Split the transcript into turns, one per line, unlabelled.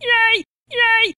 Yay! Yay!